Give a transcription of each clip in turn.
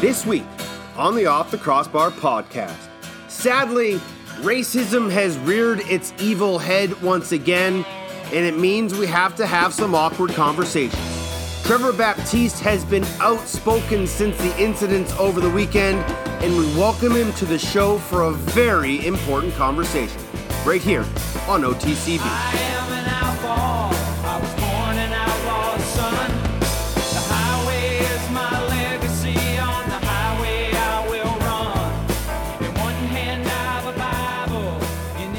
This week on the Off the Crossbar podcast, sadly, racism has reared its evil head once again, and it means we have to have some awkward conversations. Trevor Baptiste has been outspoken since the incidents over the weekend, and we welcome him to the show for a very important conversation right here on OTCB.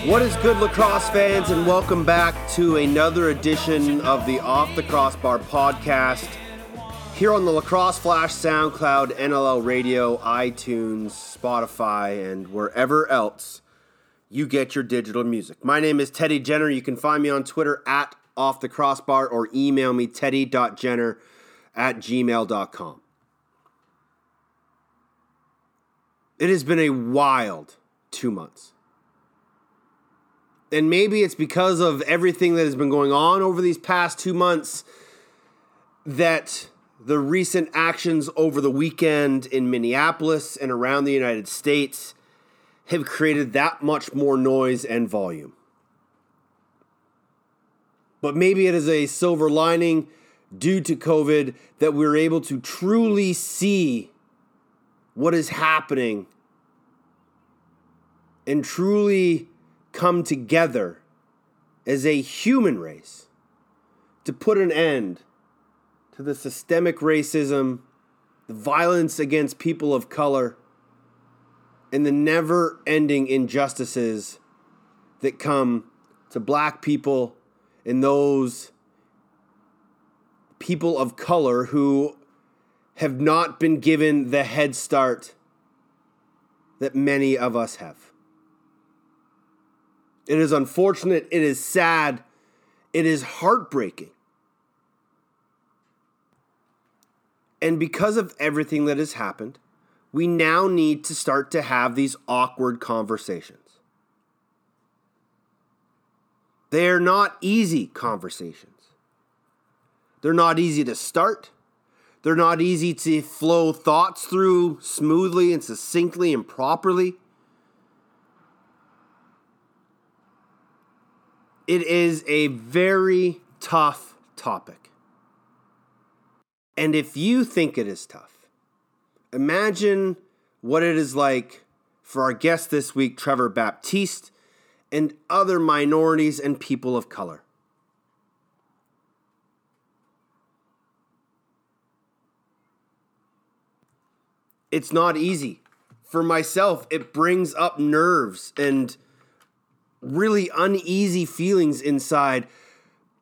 What is good, lacrosse fans, and welcome back to another edition of the Off the Crossbar podcast here on the Lacrosse Flash SoundCloud, NLL Radio, iTunes, Spotify, and wherever else you get your digital music. My name is Teddy Jenner. You can find me on Twitter at Off the Crossbar or email me teddy.jenner at gmail.com. It has been a wild two months. And maybe it's because of everything that has been going on over these past two months that the recent actions over the weekend in Minneapolis and around the United States have created that much more noise and volume. But maybe it is a silver lining due to COVID that we're able to truly see what is happening and truly come together as a human race to put an end to the systemic racism, the violence against people of color, and the never ending injustices that come to black people and those people of color who have not been given the head start that many of us have. It is unfortunate, it is sad, it is heartbreaking. And because of everything that has happened, we now need to start to have these awkward conversations. They're not easy conversations. They're not easy to start. They're not easy to flow thoughts through smoothly and succinctly and properly. It is a very tough topic. And if you think it is tough, imagine what it is like for our guest this week, Trevor Baptiste, and other minorities and people of color. It's not easy. For myself, it brings up nerves and really uneasy feelings inside.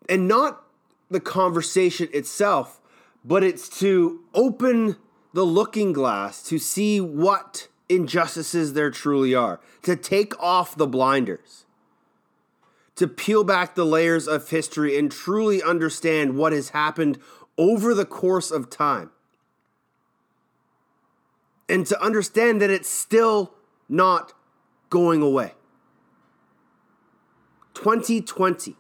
And not the conversation itself, but it's to open the looking glass to see what injustices there truly are, to take off the blinders, to peel back the layers of history and truly understand what has happened over the course of time. And to understand that it's still not going away. 2020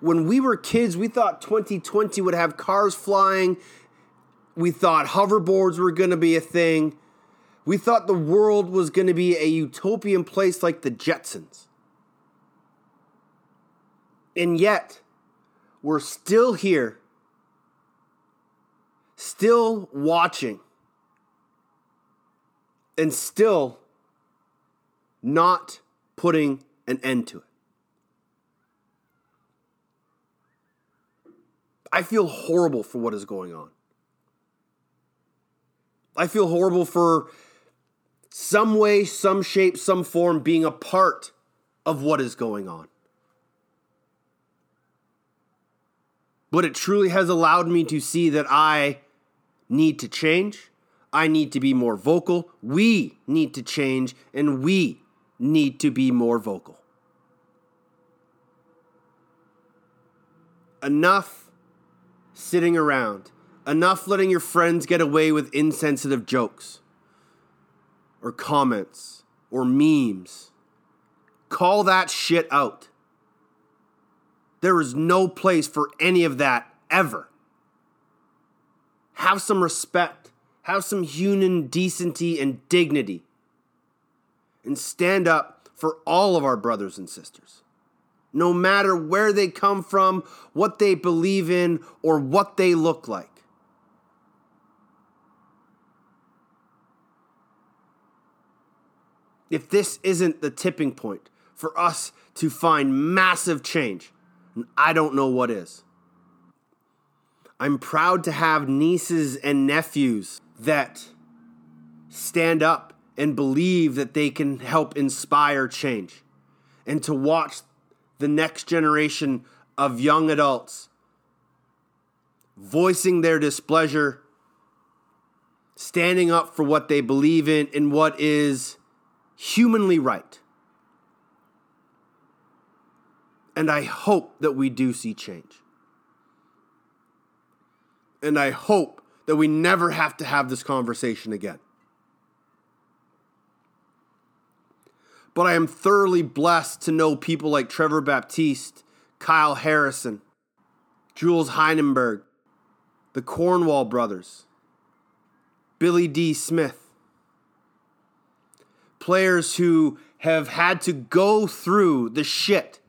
when we were kids, we thought 2020 would have cars flying. We thought hoverboards were going to be a thing. We thought the world was going to be a utopian place like the Jetsons. And yet, we're still here, still watching, and still not putting an end to it. I feel horrible for what is going on. I feel horrible for some way, some shape, some form being a part of what is going on. But it truly has allowed me to see that I need to change. I need to be more vocal. We need to change, and we need to be more vocal. Enough sitting around. Enough letting your friends get away with insensitive jokes or comments or memes. Call that shit out. There is no place for any of that ever. Have some respect. have some human decency and dignity, and stand up for all of our brothers and sisters, no matter where they come from, what they believe in, or what they look like. If this isn't the tipping point for us to find massive change, I don't know what is. I'm proud to have nieces and nephews that stand up and believe that they can help inspire change and to watch the next generation of young adults voicing their displeasure, standing up for what they believe in and what is humanly right. And I hope that we do see change. And I hope that we never have to have this conversation again. But I am thoroughly blessed to know people like Trevor Baptiste, Kyle Harrison, Jules Heningburg, the Cornwall brothers, Billy Dee Smith, players who have had to go through the shit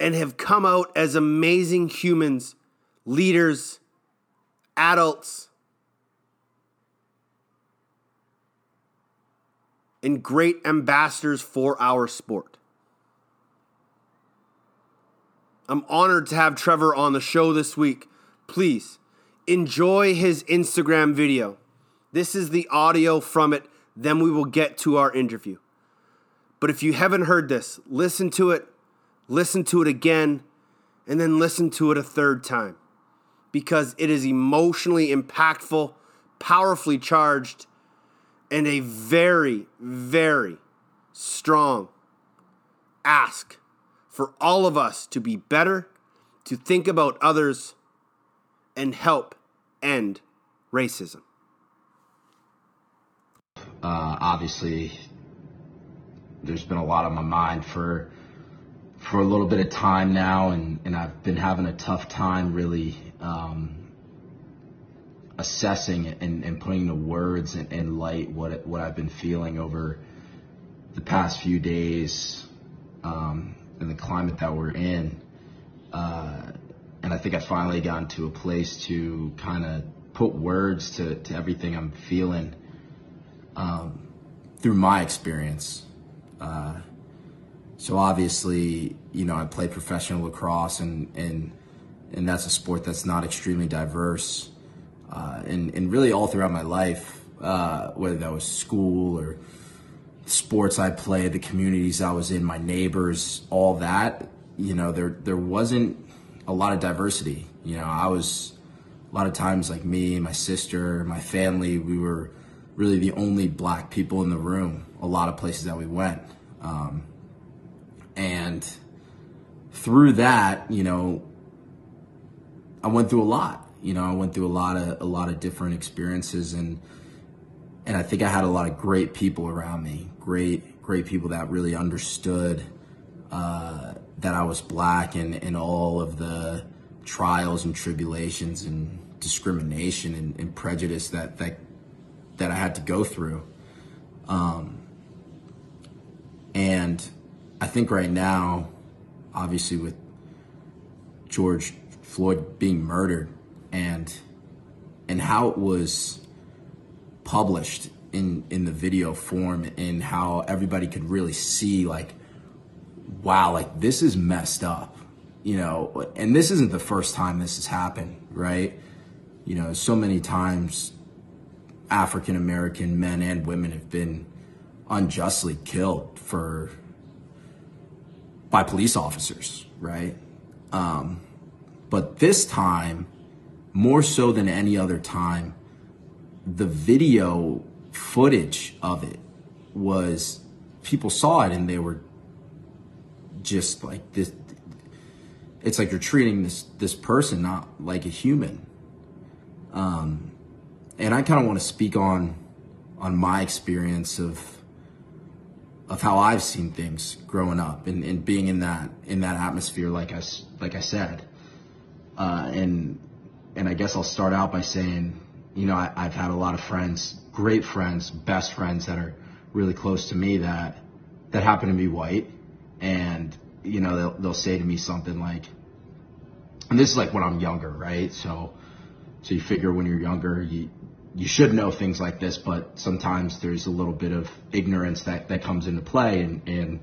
and have come out as amazing humans, leaders, adults, and great ambassadors for our sport. I'm honored to have Trevor on the show this week. Please enjoy his Instagram video. This is the audio from it, then we will get to our interview. But if you haven't heard this, listen to it, listen to it again, and then listen to it a third time because it is emotionally impactful, powerfully charged, and a very, very strong ask for all of us to be better, to think about others, and help end racism. Uh, obviously, there's been a lot on my mind for for a little bit of time now, and, and I've been having a tough time really um, assessing and, and putting the words in, in light what what I've been feeling over the past few days um, and the climate that we're in. Uh, and I think I finally gotten to a place to kind of put words to, to everything I'm feeling um, through my experience. Uh, so obviously, you know, I play professional lacrosse, and and and that's a sport that's not extremely diverse, uh, and and really all throughout my life, uh, whether that was school or sports I played, the communities I was in, my neighbors, all that, you know, there there wasn't a lot of diversity. You know, I was a lot of times like me, my sister, my family, we were really the only black people in the room. A lot of places that we went. Um, and through that, you know, I went through a lot. You know, I went through a lot of a lot of different experiences, and and I think I had a lot of great people around me. Great, great people that really understood uh, that I was black and and all of the trials and tribulations and discrimination and, and prejudice that that that I had to go through. Um, and I think right now, obviously with George Floyd being murdered and and how it was published in in the video form and how everybody could really see like wow like this is messed up you know and this isn't the first time this has happened right you know so many times African American men and women have been unjustly killed for by police officers, right? Um, but this time, more so than any other time, the video footage of it was people saw it and they were just like this it's like you're treating this this person not like a human. Um and i kind of want to speak on on my experience of of how I've seen things growing up and, and being in that in that atmosphere, like I like I said, uh, and and I guess I'll start out by saying, you know, I, I've had a lot of friends, great friends, best friends that are really close to me that that happen to be white, and you know they'll they'll say to me something like, and this is like when I'm younger, right? So so you figure when you're younger, you you should know things like this, but sometimes there's a little bit of ignorance that that comes into play, and and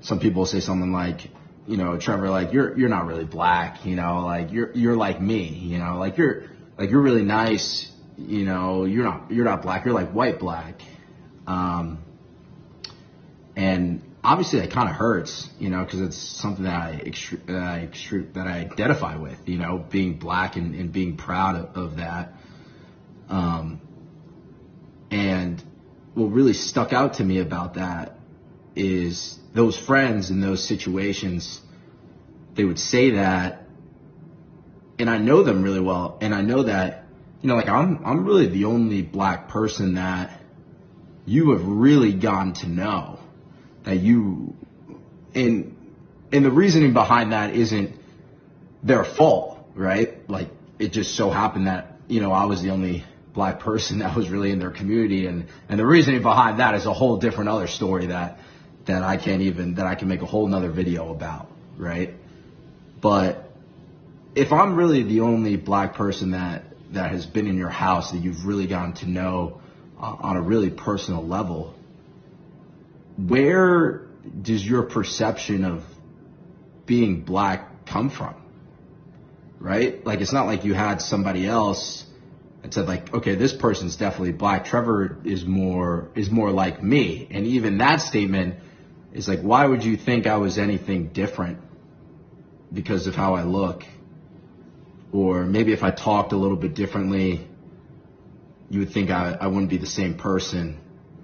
some people say something like, you know, Trevor, like you're you're not really black, you know, like you're you're like me, you know, like you're like you're really nice, you know, you're not you're not black, you're like white black, um, and obviously that kind of hurts, you know, because it's something that I extru- that I that I identify with, you know, being black and, and being proud of, of that. Um, and what really stuck out to me about that is those friends in those situations, they would say that, and I know them really well, and I know that, you know, like I'm I'm really the only black person that you have really gotten to know that you and and the reasoning behind that isn't their fault, right? Like it just so happened that you know I was the only black person that was really in their community, and and the reasoning behind that is a whole different other story that that I can't even that I can make a whole nother video about, right? But if I'm really the only black person that that has been in your house that you've really gotten to know uh, on a really personal level, where does your perception of being black come from? Right? Like it's not like you had somebody else and said like, okay, this person's definitely black. Trevor is more is more like me. And even that statement is like, why would you think I was anything different because of how I look? Or maybe if I talked a little bit differently, you would think I, I wouldn't be the same person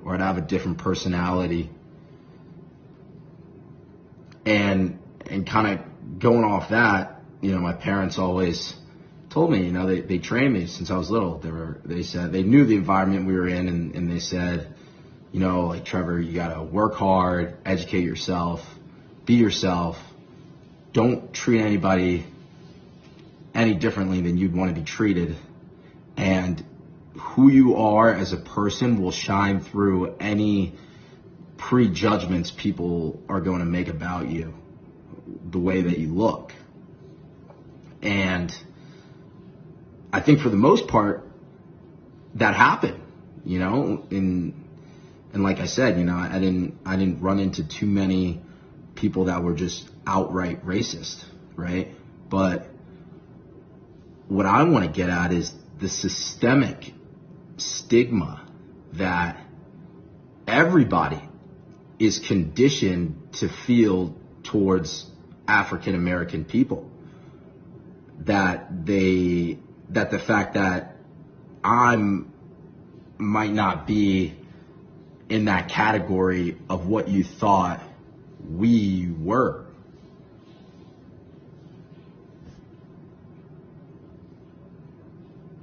or I'd have a different personality and and kind of going off that, you know, my parents always told me, you know, they, they trained me since I was little. They were they said they knew the environment we were in, and, and they said, you know, like Trevor, you gotta work hard, educate yourself, be yourself, don't treat anybody any differently than you'd want to be treated, and who you are as a person will shine through any prejudgments people are going to make about you, the way that you look. And I think for the most part, that happened, you know, and, and like I said, you know, I didn't, I didn't run into too many people that were just outright racist, right? But what I want to get at is the systemic stigma that everybody is conditioned to feel towards African American people. That they, that the fact that I'm, might not be in that category of what you thought we were.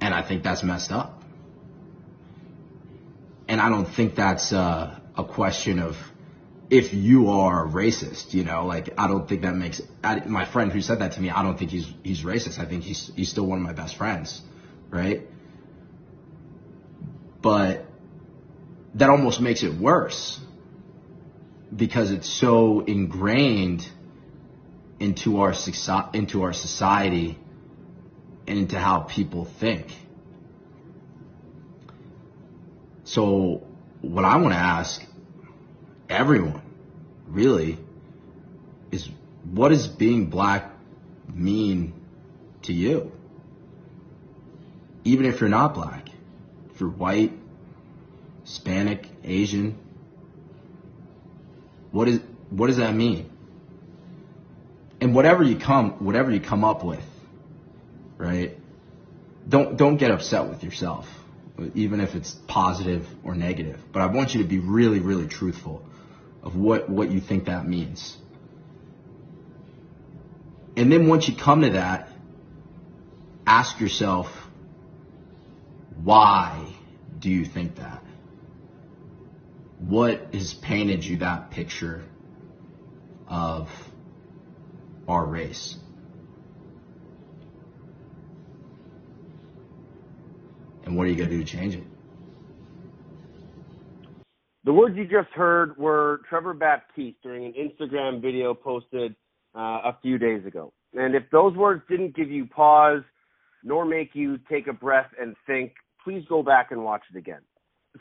And I think that's messed up. And I don't think that's uh, a question of if you are racist, you know, like I don't think that makes I, my friend who said that to me. I don't think he's he's racist. I think he's he's still one of my best friends, right? But that almost makes it worse because it's so ingrained into our into our society and into how people think. So what I want to ask everyone really is what does being black mean to you? Even if you're not black, if you're white, Hispanic, Asian, what is what does that mean? And whatever you come whatever you come up with, right? Don't don't get upset with yourself, even if it's positive or negative. But I want you to be really, really truthful of what, what you think that means. And then once you come to that, ask yourself, why do you think that? What has painted you that picture of our race? and what are you gonna do to change it? The words you just heard were Trevor Baptiste during an Instagram video posted uh, a few days ago. And if those words didn't give you pause, nor make you take a breath and think, please go back and watch it again.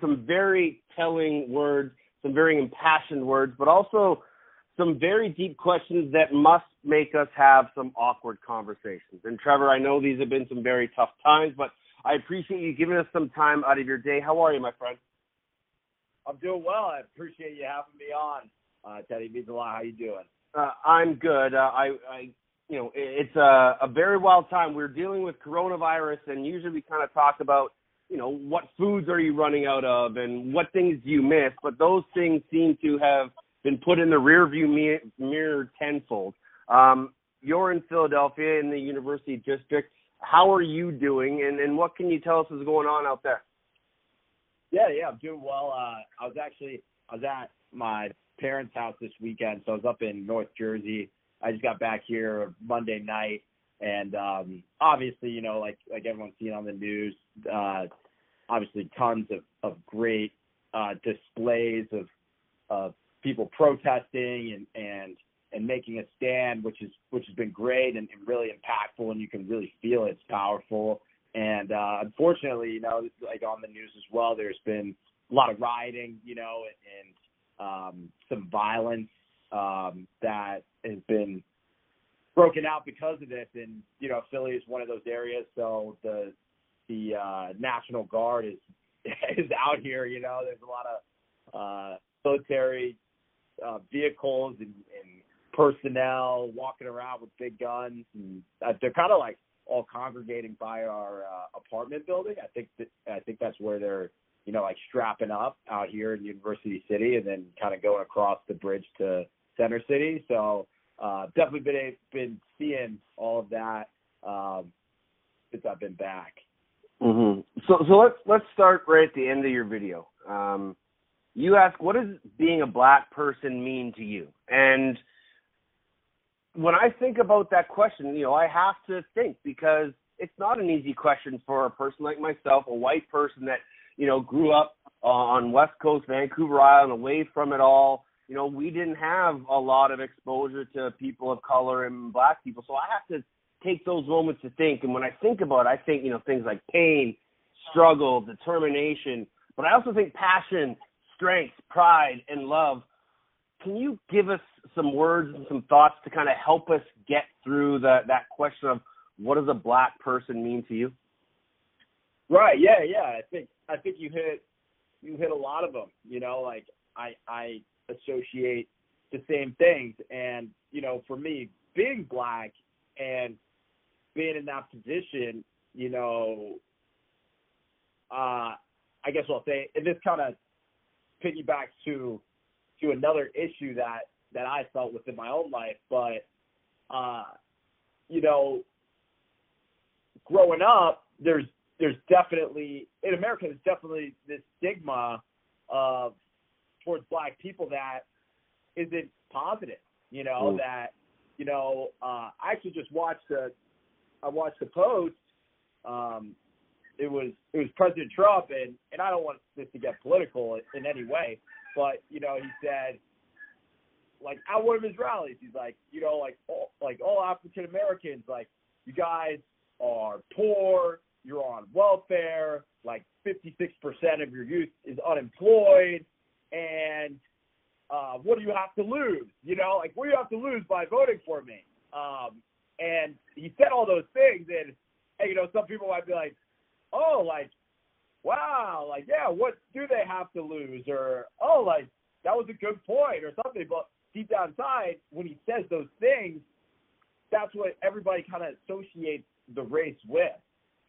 Some very telling words, some very impassioned words, but also some very deep questions that must make us have some awkward conversations. And Trevor, I know these have been some very tough times, but I appreciate you giving us some time out of your day. How are you, my friend? I'm doing well. I appreciate you having me on, uh, Teddy. It means a lot. How you doing? Uh, I'm good. Uh, I, I, you know, it's a, a very wild time. We're dealing with coronavirus, and usually we kind of talk about, you know, what foods are you running out of, and what things do you miss. But those things seem to have been put in the rearview mirror, mirror tenfold. Um, you're in Philadelphia in the University District. How are you doing, and, and what can you tell us is going on out there? Yeah, yeah, I'm doing well. Uh, I was actually I was at my parents' house this weekend, so I was up in North Jersey. I just got back here Monday night, and um, obviously, you know, like like everyone's seen on the news, uh, obviously tons of of great uh, displays of of people protesting and and and making a stand, which is which has been great and, and really impactful, and you can really feel it's powerful. And uh, unfortunately, you know, like on the news as well, there's been a lot of rioting, you know, and, and um, some violence um, that has been broken out because of this. And you know, Philly is one of those areas, so the the uh, National Guard is is out here. You know, there's a lot of uh, military uh, vehicles and, and personnel walking around with big guns, and uh, they're kind of like all congregating by our uh, apartment building. I think that I think that's where they're you know like strapping up out here in University City, and then kind of going across the bridge to Center City. So uh, definitely been been seeing all of that um, since I've been back. Mm-hmm. So so let's let's start right at the end of your video. Um, you ask, what does being a black person mean to you? And when I think about that question, you know, I have to think because it's not an easy question for a person like myself, a white person that you know grew up uh, on West Coast, Vancouver Island, away from it all. You know, we didn't have a lot of exposure to people of color and black people, so I have to take those moments to think. And when I think about it, I think, you know, things like pain, struggle, determination, but I also think passion, strength, pride, and love. Can you give us some words and some thoughts to kind of help us get through the, that question of what does a black person mean to you? Right. Yeah. Yeah. I think I think you hit you hit a lot of them. You know, like I I associate the same things, and you know, for me, being black and being in that position, you know, uh, I guess I'll say, and this kind of piggybacks to to another issue that that I felt within my own life, but uh, you know, growing up, there's there's definitely in America there's definitely this stigma of towards black people that isn't positive. You know Mm. that you know uh, I actually just watched a I watched the post. Um, it was it was President Trump and and I don't want this to get political in any way, but you know he said like at one of his rallies he's like you know like all, like all African Americans like you guys are poor, you're on welfare, like 56% of your youth is unemployed, and uh, what do you have to lose? You know, like what do you have to lose by voting for me? Um, and he said all those things, and, you know, some people might be like, oh, like, wow, like, yeah, what do they have to lose? Or, oh, like, that was a good point, or something. But deep down inside, when he says those things, that's what everybody kind of associates the race with,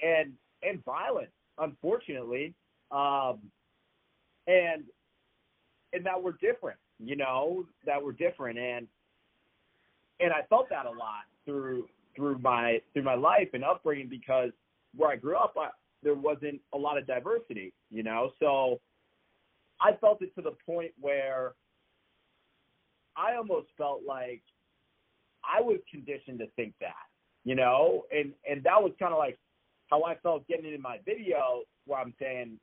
and and violence, unfortunately, um, and and that we're different, you know, that we're different, and and I felt that a lot through through my through my life and upbringing because where I grew up, I, there wasn't a lot of diversity, you know, so I felt it to the point where I almost felt like I was conditioned to think that, you know, and and that was kind of like how I felt getting in my video where I'm saying,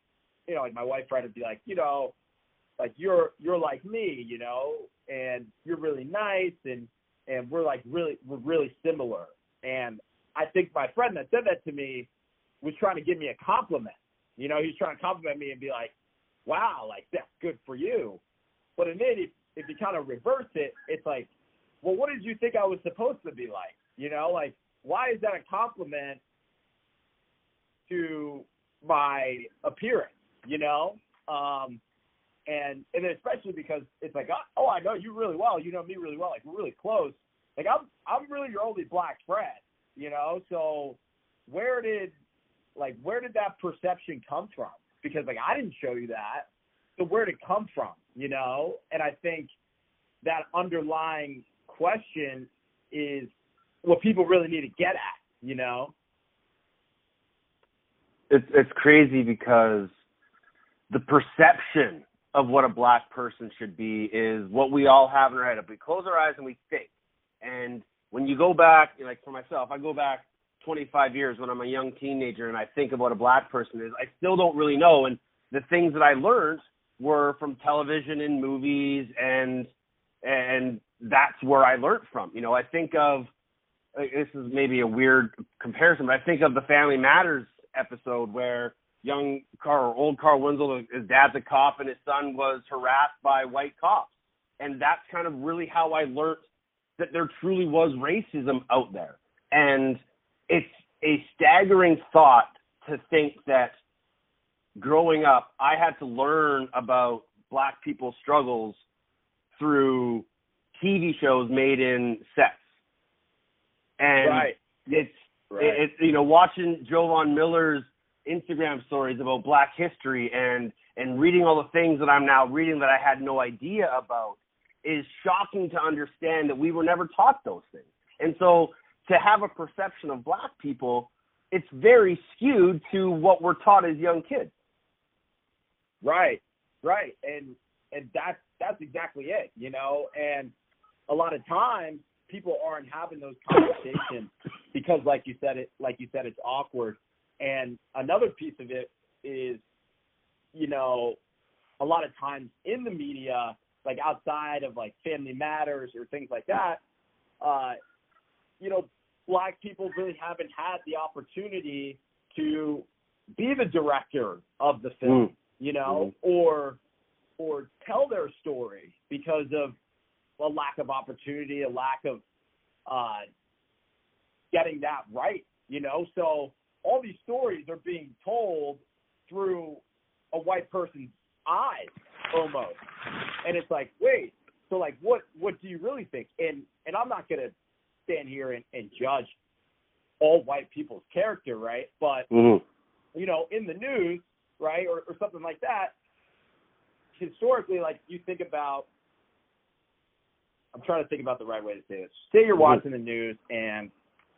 you know, like my wife tried to be like, you know, like you're you're like me, you know, and you're really nice and and we're like really we're really similar. And I think my friend that said that to me was trying to give me a compliment. You know, he's trying to compliment me and be like, "Wow, like that's good for you." But then if if you kind of reverse it, it's like, well, what did you think I was supposed to be like? You know, like why is that a compliment to my appearance? You know, um, and and especially because it's like, oh, oh, I know you really well. You know me really well. Like we're really close. Like I'm I'm really your only black friend. You know, so where did like where did that perception come from? Because like I didn't show you that. So where did it come from? You know? And I think that underlying question is what people really need to get at, you know? It's it's crazy because the perception of what a black person should be is what we all have in our head. If we close our eyes and we think, and when you go back, like for myself, I go back 25 years when I'm a young teenager and I think of what a black person is, I still don't really know. And the things that I learned were from television and movies and and that's where I learned from. You know, I think of this is maybe a weird comparison, but I think of the Family Matters episode where young Carl or old Carl Winslow, his dad's a cop and his son was harassed by white cops. And that's kind of really how I learned that there truly was racism out there. And it's a staggering thought to think that growing up, I had to learn about black people's struggles through TV shows made in sets. And Right. it's Right. it's you know watching Jovan Miller's Instagram stories about Black history and and reading all the things that I'm now reading that I had no idea about is shocking to understand that we were never taught those things. And so to have a perception of black people, it's very skewed to what we're taught as young kids. Right, right, and and that's that's exactly it, you know. And a lot of times people aren't having those conversations because, like you said, it like you said, it's awkward. And another piece of it is, you know, a lot of times in the media, like outside of like Family Matters or things like that, uh, you know, black people really haven't had the opportunity to be the director of the film, Mm. you know, or or tell their story because of a lack of opportunity, a lack of uh, getting that right, you know. So all these stories are being told through a white person's eyes almost, and it's like, wait, so like, what what do you really think? And and I'm not gonna stand here and, and judge all white people's character, right? But Mm-hmm. you know, in the news, right, or, or something like that, historically, like you think about, I'm trying to think about the right way to say this. Say you're Mhm. watching the news and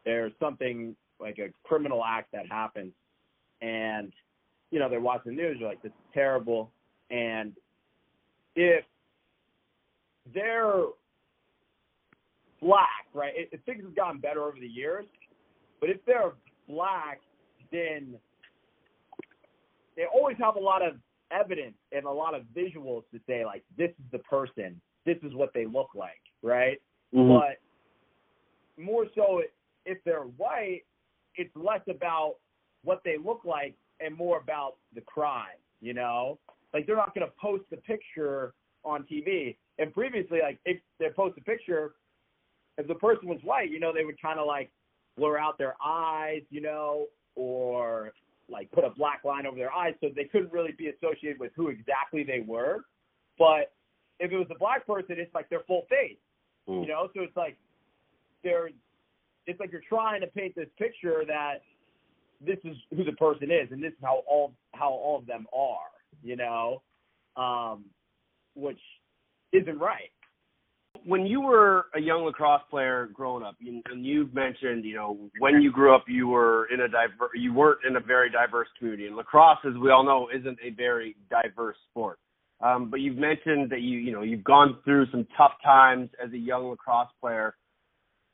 there's something like a criminal act that happens, and you know they're watching the news, they're like, "This is terrible," and if they're black, right? It, it, things have gotten better over the years, but if they're black, then they always have a lot of evidence and a lot of visuals to say like this is the person, this is what they look like, right? Mm-hmm. But more so if they're white, it's less about what they look like and more about the crime, you know? Like they're not gonna post the picture on TV. And previously, like if they post a picture, if the person was white, you know, they would kind of like blur out their eyes, you know, or like put a black line over their eyes so they couldn't really be associated with who exactly they were. But if it was a black person, it's like their full face, Mm. you know. So it's like they're, it's like you're trying to paint this picture that this is who the person is, and this is how all how all of them are, you know, um, which isn't right. when you were a young lacrosse player growing up, and you've mentioned, you know, when you grew up, you were in a diver, you weren't in a very diverse community. And lacrosse, as we all know, isn't a very diverse sport. Um, but you've mentioned that you, you know, you've gone through some tough times as a young lacrosse player.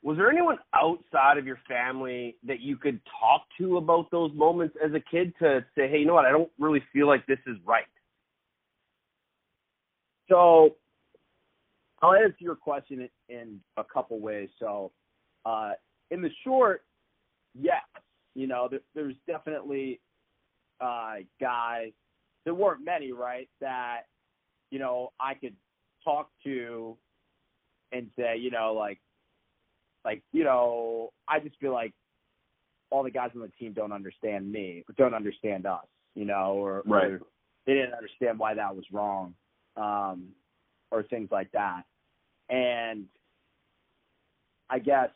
Was there anyone outside of your family that you could talk to about those moments as a kid to say, hey, you know what, I don't really feel like this is right? So I'll answer your question in, a couple ways. So uh, in the short, yes, you know, there, there's definitely uh, guys. There weren't many, right? That you know I could talk to and say, you know, like, like you know, I just feel like all the guys on the team don't understand me, or don't understand us, you know, or, Right. or they didn't understand why that was wrong, um, or things like that. And I guess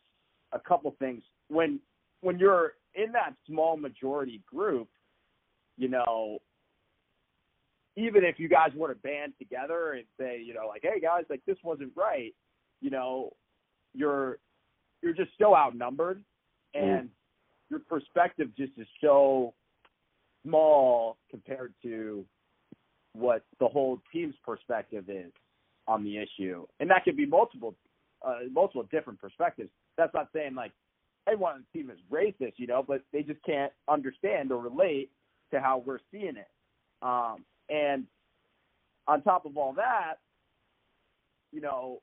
a couple things when when you're in that small majority group, you know, even if you guys were to band together and say, you know, like, hey guys, like this wasn't right, you know, you're you're just so outnumbered and your perspective just is so small compared to what the whole team's perspective is on the issue. And that could be multiple uh, multiple different perspectives. That's not saying like everyone on the team is racist, you know, but they just can't understand or relate to how we're seeing it. Um, and on top of all that, you know,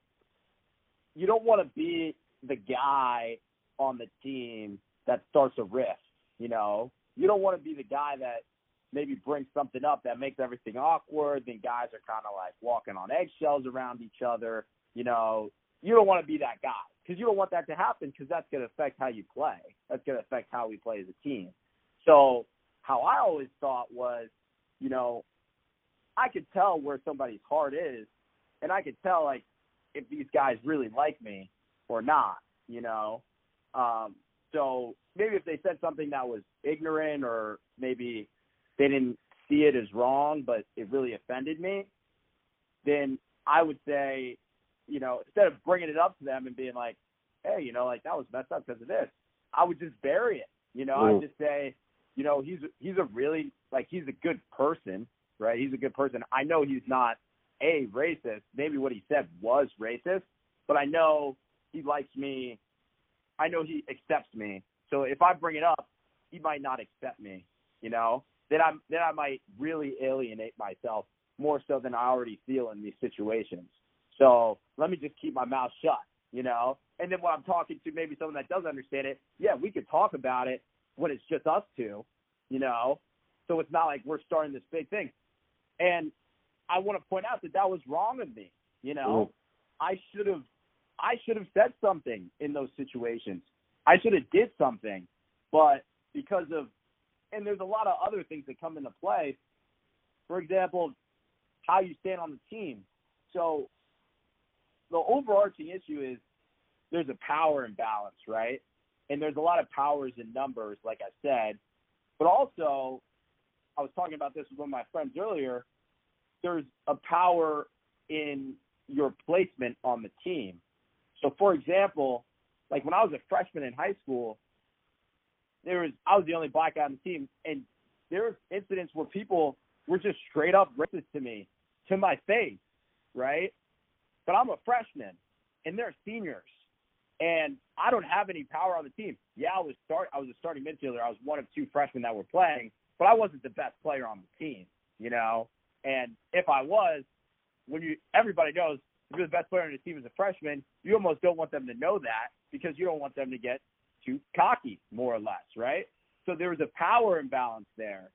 you don't want to be the guy on the team that starts a rift. You know, you don't want to be the guy that maybe brings something up that makes everything awkward. Then guys are kind of like walking on eggshells around each other. You know, you don't want to be that guy because you don't want that to happen because that's going to affect how you play. That's going to affect how we play as a team. So how I always thought was, you know, I could tell where somebody's heart is, and I could tell like if these guys really like me or not. You know, um, so maybe if they said something that was ignorant or maybe they didn't see it as wrong, but it really offended me, then I would say, you know, instead of bringing it up to them and being like, hey, you know, like that was messed up because of this, I would just bury it. You know, Mm. I'd just say, you know, he's he's a really like he's a good person, right? He's a good person. I know he's not a racist. Maybe what he said was racist, but I know he likes me. I know he accepts me. So if I bring it up, he might not accept me. You know, then I'm then I might really alienate myself more so than I already feel in these situations. So let me just keep my mouth shut. You know, and then when I'm talking to maybe someone that doesn't understand it, yeah, we could talk about it when it's just us two. You know, so it's not like we're starting this big thing. And I want to point out that that was wrong of me. You know, I should have I should have said something in those situations. I should have did something, but because of and there's a lot of other things that come into play. For example, how you stand on the team. So the overarching issue is there's a power imbalance, right? And there's a lot of powers in numbers, like I said. But also, I was talking about this with one of my friends earlier. There's a power in your placement on the team. So, for example, like when I was a freshman in high school, there was I was the only black guy on the team, and there was incidents where people were just straight up racist to me, to my face, right? But I'm a freshman, and they're seniors, and I don't have any power on the team. Yeah, I was start I was a starting midfielder. I was one of two freshmen that were playing, but I wasn't the best player on the team, you know. And if I was, when you everybody knows if you're the best player on the team as a freshman, you almost don't want them to know that because you don't want them to get too cocky, more or less, right? So there was a power imbalance there.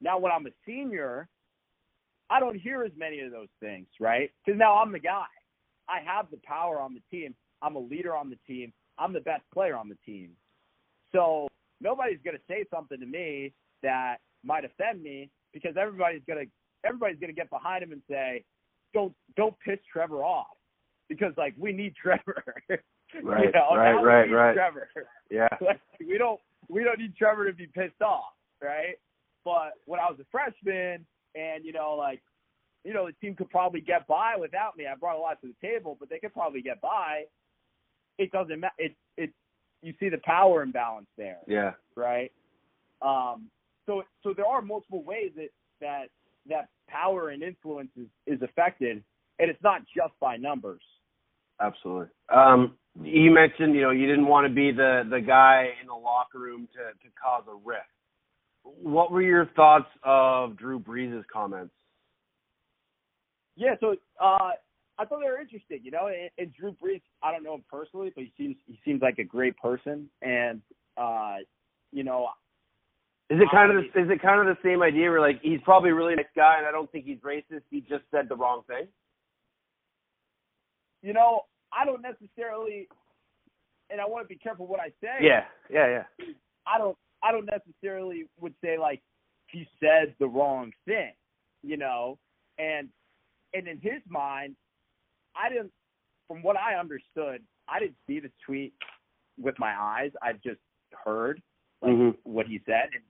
Now, when I'm a senior, I don't hear as many of those things, right? Because now I'm the guy. I have the power on the team. I'm a leader on the team. I'm the best player on the team. So nobody's going to say something to me that might offend me because everybody's going to everybody's going to get behind him and say, "Don't don't piss Trevor off," because like we need Trevor. Right, you know, right, now we right, need right. Trevor. Yeah. Like, we don't we don't need Trevor to be pissed off, right? But when I was a freshman, and you know, like, you know, the team could probably get by without me. I brought a lot to the table, but they could probably get by. It doesn't matter. It it you see the power imbalance there Yeah. right? Um, so so there are multiple ways that that that power and influence is, is affected, and it's not just by numbers. Absolutely. Um, you mentioned, you know, you didn't want to be the the guy in the locker room to to cause a rift. What were your thoughts of Drew Brees' comments? Yeah, so uh, I thought they were interesting. You know, and, and Drew Brees, I don't know him personally, but he seems he seems like a great person, and uh, you know, Is it kind of the, is it kind of the same idea where like he's probably a really nice guy and I don't think he's racist. He just said the wrong thing. you know, I don't necessarily, and I want to be careful what I say. Yeah, yeah, yeah. I don't I don't necessarily would say like he said the wrong thing, you know, and and in his mind, I didn't. From what I understood, I didn't see the tweet with my eyes. I just heard like Mhm. what he said, and,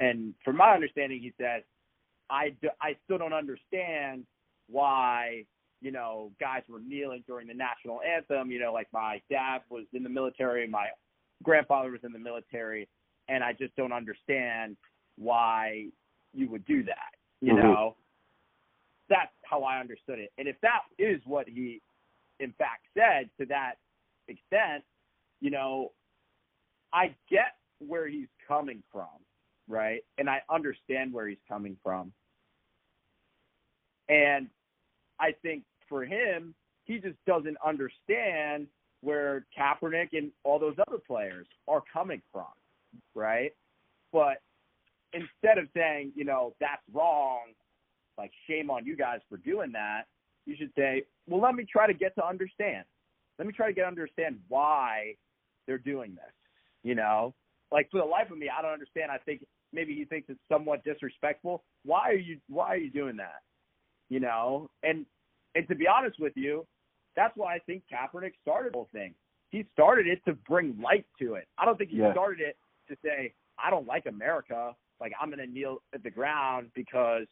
and from my understanding, he said, I d- I still don't understand why you know guys were kneeling during the national anthem. You know, like my dad was in the military, my grandfather was in the military, and I just don't understand why you would do that. You Mhm. know, that's how I understood it. And if that is what he, in fact, said to that extent, you know, I get where he's coming from, right? And I understand where he's coming from. And I think for him, he just doesn't understand where Kaepernick and all those other players are coming from, right? But instead of saying, you know, that's wrong, like shame on you guys for doing that, you should say, well, let me try to get to understand. Let me try to get to understand why they're doing this. You know, like for the life of me, I don't understand. I think maybe he thinks it's somewhat disrespectful. Why are you Why are you doing that? You know, and and to be honest with you, that's why I think Kaepernick started the whole thing. He started it to bring light to it. I don't think he Yeah. started it to say I don't like America. Like I'm gonna kneel at the ground because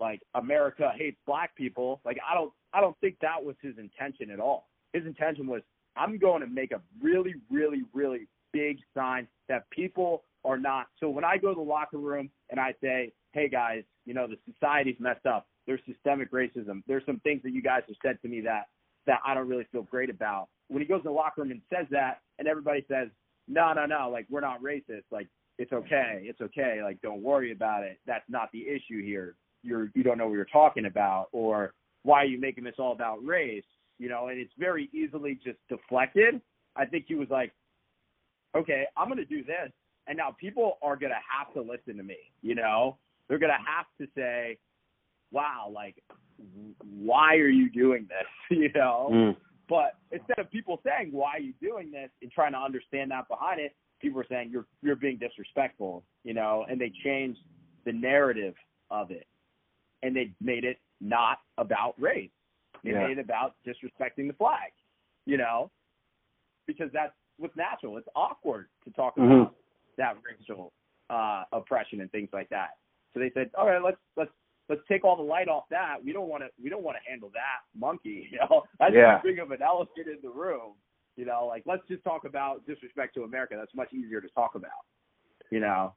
like America hates black people. Like I don't I don't think that was his intention at all. His intention was I'm going to make a really, really, really big sign that people are not. So when I go to the locker room and I say, "Hey guys, you know the society's messed up. There's systemic racism. There's some things that you guys have said to me that that I don't really feel great about." When he goes to the locker room and says that, and everybody says, "No, no, no, like we're not racist. Like it's okay, it's okay. Like don't worry about it. That's not the issue here. You're you don't know what you're talking about, or why are you making this all about race?" You know, and it's very easily just deflected. I think he was like, okay, I'm going to do this. And now people are going to have to listen to me, you know? They're going to have to say, wow, like, why are you doing this, you know? Mm. But instead of people saying, why are you doing this and trying to understand that behind it, people are saying, you're, you're being disrespectful, you know? And they changed the narrative of it. And they made it not about race. They Yeah. made it about disrespecting the flag, you know? Because that's what's natural. It's awkward to talk Mhm. about that racial uh, oppression and things like that. So they said, all right, let's let's let's take all the light off that. We don't want to we don't want to handle that monkey. You know, that's Yeah. too big of an elephant in the room. You know, like let's just talk about disrespect to America. That's much easier to talk about. You know,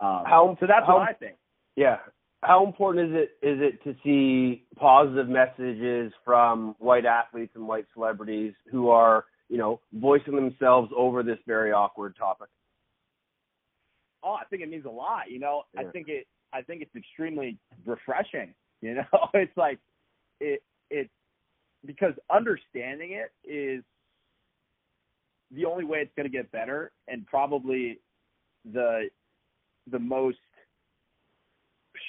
um, How- so that's how- what I think. Yeah. How important is it is it to see positive messages from white athletes and white celebrities who are, you know, voicing themselves over this very awkward topic? Oh, I think it means a lot. You know, I think it. I think it's extremely refreshing. You know, it's like it. It because understanding it is the only way it's going to get better, and probably the the most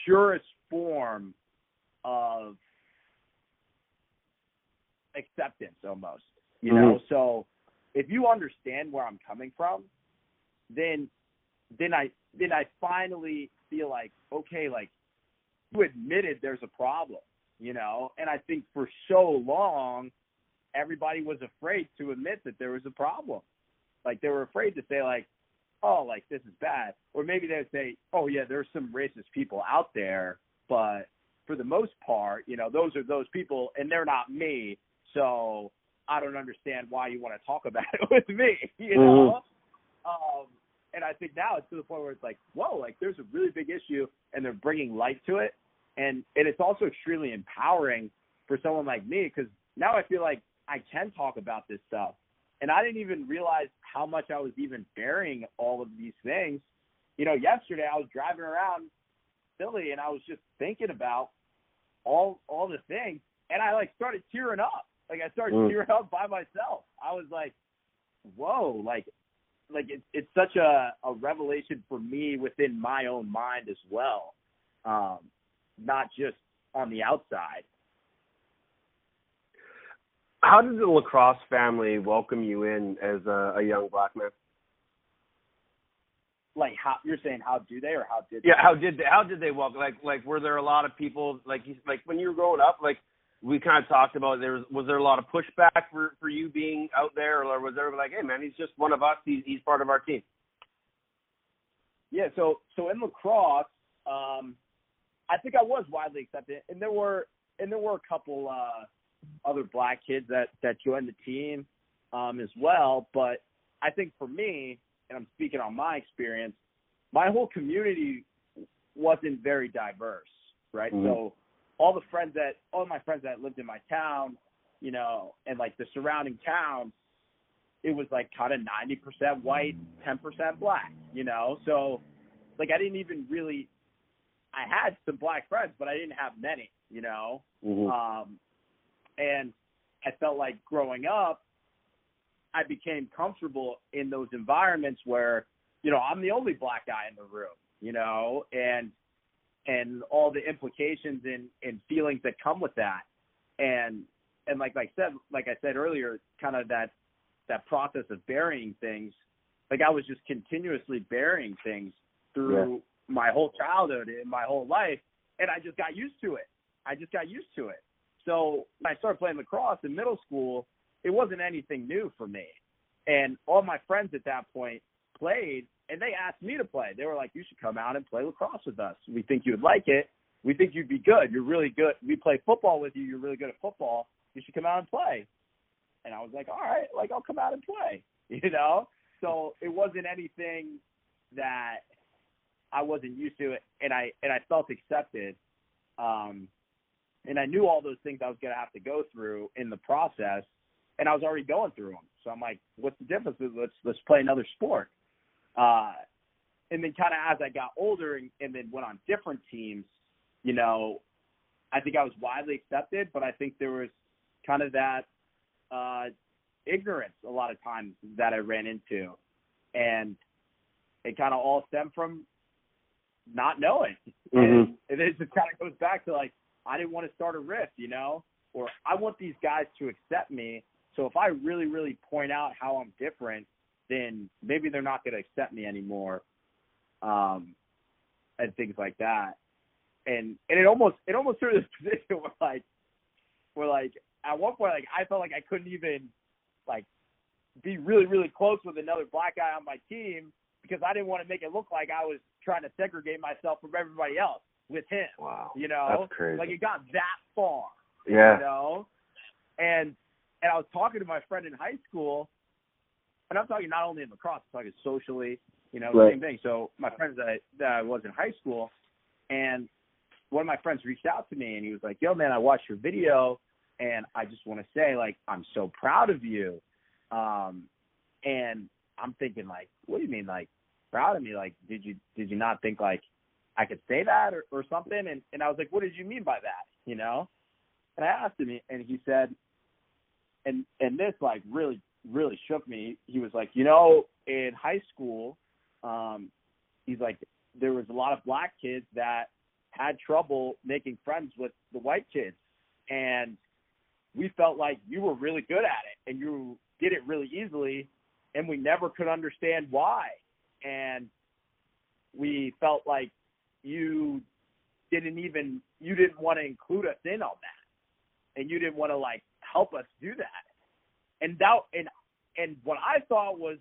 purest form of acceptance, almost. You know, mm-hmm. so if you understand where I'm coming from, then then I then I finally feel like okay, like you admitted there's a problem, you know. And I think for so long, everybody was afraid to admit that there was a problem. Like they were afraid to say like, oh, like this is bad, or maybe they would say, oh yeah, there's some racist people out there, but for the most part, you know, those are those people, and they're not me. So I don't understand why you want to talk about it with me, you know. Um, and I think now it's to the point where it's like, whoa, like there's a really big issue, and they're bringing light to it, and and it's also extremely empowering for someone like me because now I feel like I can talk about this stuff. And I didn't even realize how much I was even bearing all of these things. You know, yesterday I was driving around Philly and I was just thinking about all all the things and I like started tearing up. Like I started Mm. tearing up by myself. I was like, whoa, like like it's it's such a, a revelation for me within my own mind as well. Um, not just on the outside. How did the lacrosse family welcome you in as a, a young black man? Like how you're saying how do they or how did Yeah, how did they, how did they welcome? Like like were there a lot of people like you, like when you were growing up? Like we kind of talked about there was was there a lot of pushback for for you being out there, or was there like, hey man, he's just one of us. He's he's part of our team. Yeah, so so in lacrosse, um, I think I was widely accepted, and there were and there were a couple uh, other black kids that that joined the team um, as well. But I think for me, and I'm speaking on my experience, my whole community wasn't very diverse, right? Mhm. So all the friends that all my friends that lived in my town, you know, and like the surrounding towns, it was like kind of 90% white, 10% black, you know? So like I didn't even really I had some black friends, but I didn't have many, you know? Mm-hmm. Um and I felt like growing up I became comfortable in those environments where, you know, I'm the only black guy in the room, you know, and and all the implications and, and feelings that come with that. And and like I said like I said earlier, kind of that that process of burying things, like I was just continuously burying things through my whole childhood and my whole life and I just got used to it. I just got used to it. So when I started playing lacrosse in middle school, it wasn't anything new for me. And all my friends at that point played and they asked me to play. They were like, You should come out and play lacrosse with us. We think you would like it. We think you'd be good. You're really good. We play football with you. You're really good at football. You should come out and play. And I was like, All right, like I'll come out and play. You know? So it wasn't anything that I wasn't used to it and I and I felt accepted. Um and I knew all those things I was gonna have to go through in the process and I was already going through them. So I'm like, what's the difference? Let's let's play another sport. Uh, and then kind of as I got older and, and then went on different teams, you know, I think I was widely accepted, but I think there was kind of that uh, ignorance a lot of times that I ran into, and it kind of all stemmed from not knowing. Mhm. And it just kind of goes back to like I didn't want to start a rift, you know, or I want these guys to accept me. So if I really, really point out how I'm different, then maybe they're not going to accept me anymore, um, and things like that. And and it almost it almost threw this position where like where like at one point like I felt like I couldn't even like be really really close with another black guy on my team because I didn't want to make it look like I was trying to segregate myself from everybody else with him. Wow, You know, that's crazy. like it got that far yeah, you know and and i was talking to my friend in high school and i'm talking not only in lacrosse i'm talking socially you know Right. same thing. So my friends that I, that I was in high school and one of my friends reached out to me and he was like yo man i watched your video and i just want to say like i'm so proud of you. Um and i'm thinking like what do you mean like proud of me? Like did you did you not think like i could say that or, or something? And and i was like what did you mean by that? You know? And I asked him, and he said, and and this like really really shook me. He was like, you know, in high school, um, he's like, there was a lot of black kids that had trouble making friends with the white kids, and we felt like you were really good at it, and you did it really easily, and we never could understand why, and we felt like you didn't even you didn't want to include us in on that and you didn't want to like help us do that. And that and and what I thought was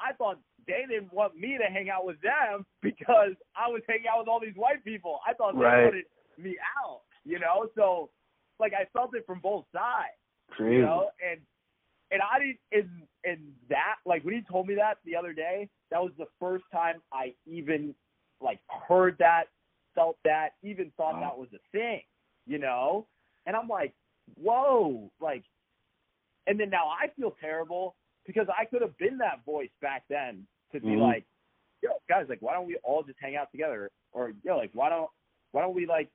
I thought they didn't want me to hang out with them because I was hanging out with all these white people. I thought they Right. wanted me out, you know? So like I felt it from both sides, crazy. you know? And and I didn't in in that like when he told me that the other day, that was the first time I even like heard that, felt that, even thought Wow. that was a thing, you know? And I'm like, whoa, like, and then now I feel terrible because I could have been that voice back then to be Mhm. like, yo, guys, like, why don't we all just hang out together? Or yo, like, why don't why don't we like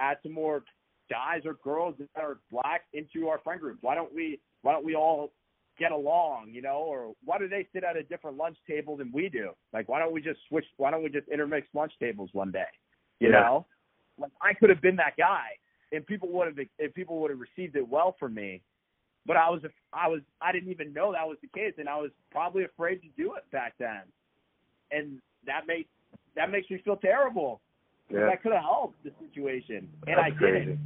add some more guys or girls that are black into our friend group? Why don't we why don't we all get along, you know? Or why do they sit at a different lunch table than we do? Like, why don't we just switch? Why don't we just intermix lunch tables one day? You Yeah. know, like I could have been that guy, and people would have if people would have received it well from me. But I was I was I didn't even know that was the case, and I was probably afraid to do it back then, and that makes that makes me feel terrible. Yeah. I could have helped the situation, and That's I crazy. didn't.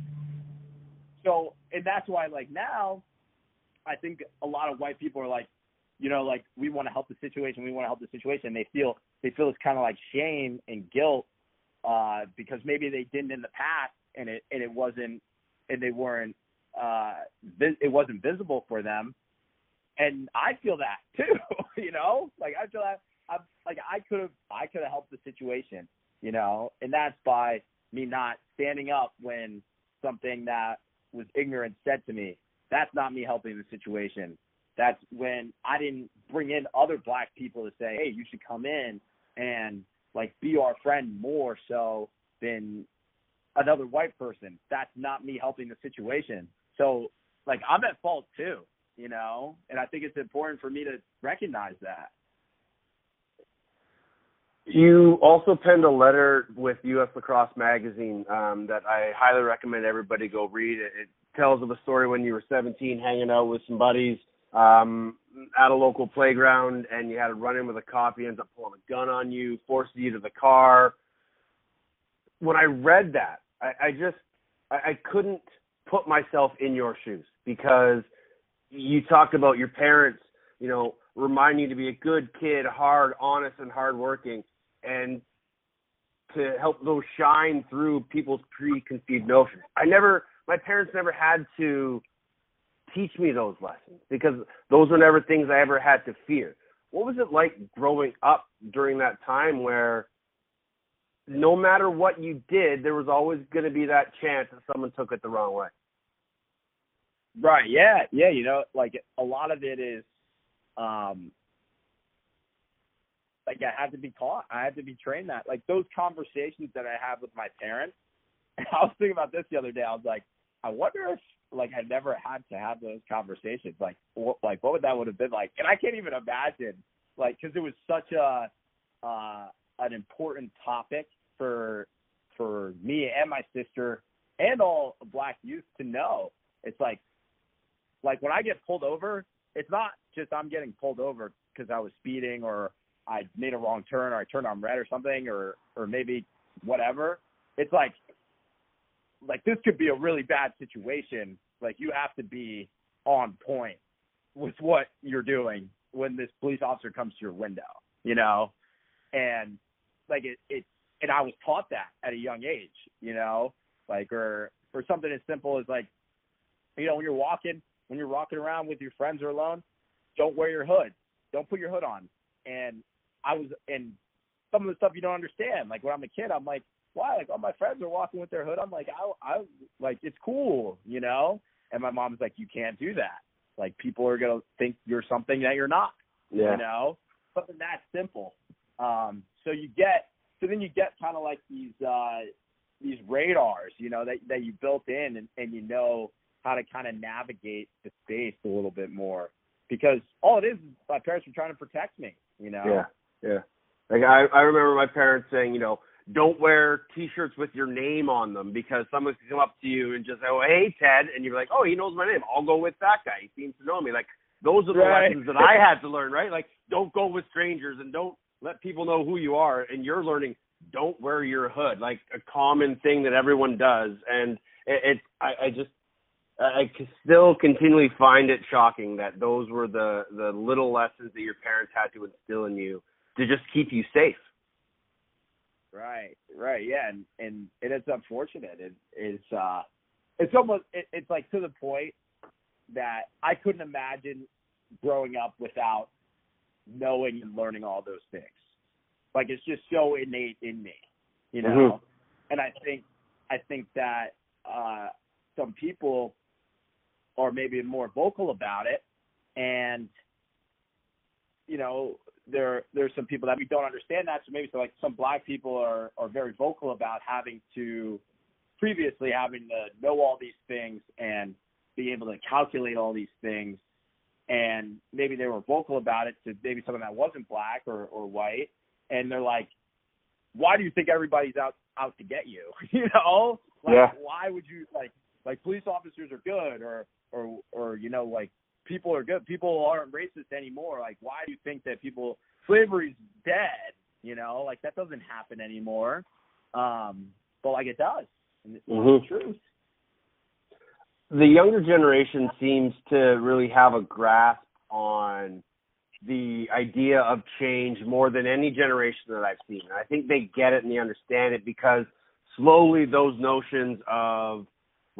So, and that's why, like now, I think a lot of white people are like, you know, like we want to help the situation, we want to help the situation. And they feel they feel this kind of like shame and guilt uh, because maybe they didn't in the past, and it and it wasn't, and they weren't, uh, it wasn't visible for them. And I feel that too, you know, like I feel that I'm like I could have I could have helped the situation, you know, and that's by me not standing up when something that was ignorant said to me. That's not me helping the situation. That's when I didn't bring in other black people to say, hey, you should come in and like be our friend more so than another white person. That's not me helping the situation. So like I'm at fault too, you know, and I think it's important for me to recognize that. You also penned a letter with U.S. Lacrosse Magazine um, that I highly recommend everybody go read. It, it tells of a story when you were 17, hanging out with some buddies um, at a local playground, and you had a run-in with a cop. He ends up pulling a gun on you, forces you to the car. When I read that, I, I just I, I couldn't put myself in your shoes because you talked about your parents, you know, reminding you to be a good kid, hard, honest, and hardworking, and to help those shine through people's preconceived notions. I never, my parents never had to teach me those lessons because those were never things I ever had to fear. What was it like growing up during that time where no matter what you did, there was always going to be that chance that someone took it the wrong way? Right. Yeah. Yeah. You know, like a lot of it is, um, like I had to be taught. I had to be trained that. Like those conversations that I have with my parents. I was thinking about this the other day. I was like, I wonder if like I never had to have those conversations. Like, what, like what would that would have been like? And I can't even imagine, like, because it was such a uh, an important topic for for me and my sister and all black youth to know. It's like like when I get pulled over, it's not just I'm getting pulled over because I was speeding or I made a wrong turn or I turned on red or something or or maybe whatever. It's like like this could be a really bad situation. Like you have to be on point with what you're doing when this police officer comes to your window, you know? And like it it and I was taught that at a young age, you know? Like or or something as simple as like you know, when you're walking when you're walking around with your friends or alone, don't wear your hood. Don't put your hood on. And I was and some of the stuff you don't understand. Like when I'm a kid, I'm like, why? Like all my friends are walking with their hood. I'm like, I, I like it's cool, you know. And my mom's like, you can't do that. Like people are gonna think you're something that you're not, Yeah. you know. Something that simple. Um, so you get, so then you get kind of like these uh, these radars, you know, that that you built in, and, and you know how to kind of navigate the space a little bit more because all it is is my parents were trying to protect me, you know. Yeah, yeah. Like I, I remember my parents saying, you know, don't wear T-shirts with your name on them because someone can come up to you and just say, "Oh, hey, Ted," and you're like, "Oh, he knows my name. I'll go with that guy. He seems to know me." Like those are the Right. lessons that I had to learn, right? Like don't go with strangers and don't let people know who you are. And you're learning don't wear your hood, like a common thing that everyone does. And it, it's I, I just I still continually find it shocking that those were the the little lessons that your parents had to instill in you to just keep you safe. Right, right, yeah, and and it is unfortunate. It is uh, it's almost it, it's like to the point that I couldn't imagine growing up without knowing and learning all those things. Like it's just so innate in me, you know. Mhm. And I think I think that uh, some people are maybe more vocal about it, and you know there there's some people that we don't understand that. So maybe so like some black people are are very vocal about having to previously having to know all these things and be able to calculate all these things. And maybe they were vocal about it to maybe someone that wasn't black or, or white. And they're like why do you think everybody's out out to get you? You know? Like Yeah. why would you like like police officers are good or or or you know like people are good. People aren't racist anymore. Like why do you think that people slavery's dead you know? Like that doesn't happen anymore. Um but like it does. And it's Mhm. the truth. The younger generation seems to really have a grasp on the idea of change more than any generation that I've seen. I think they get it and they understand it because slowly those notions of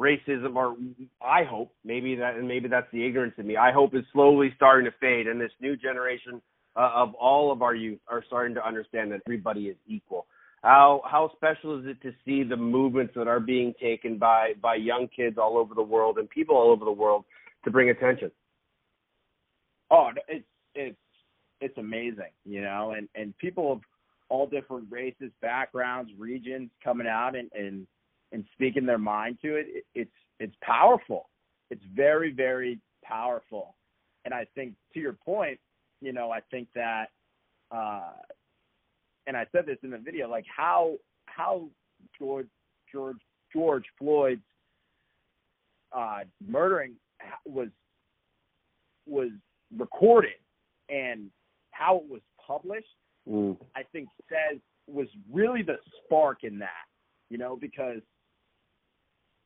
racism or I hope maybe that and maybe that's the ignorance in me. I hope is slowly starting to fade and this new generation uh, of all of our youth are starting to understand that everybody is equal. How how special is it to see the movements that are being taken by by young kids all over the world and people all over the world to bring attention? oh it's it's it's amazing you know and and people of all different races backgrounds regions coming out and and and speaking their mind to it, it it's it's powerful it's very very powerful and i think to your point you know i think that uh and i said this in the video like how how george george george floyd's uh murdering was was recorded and how it was published Mm. I think says was really the spark in that, you know, because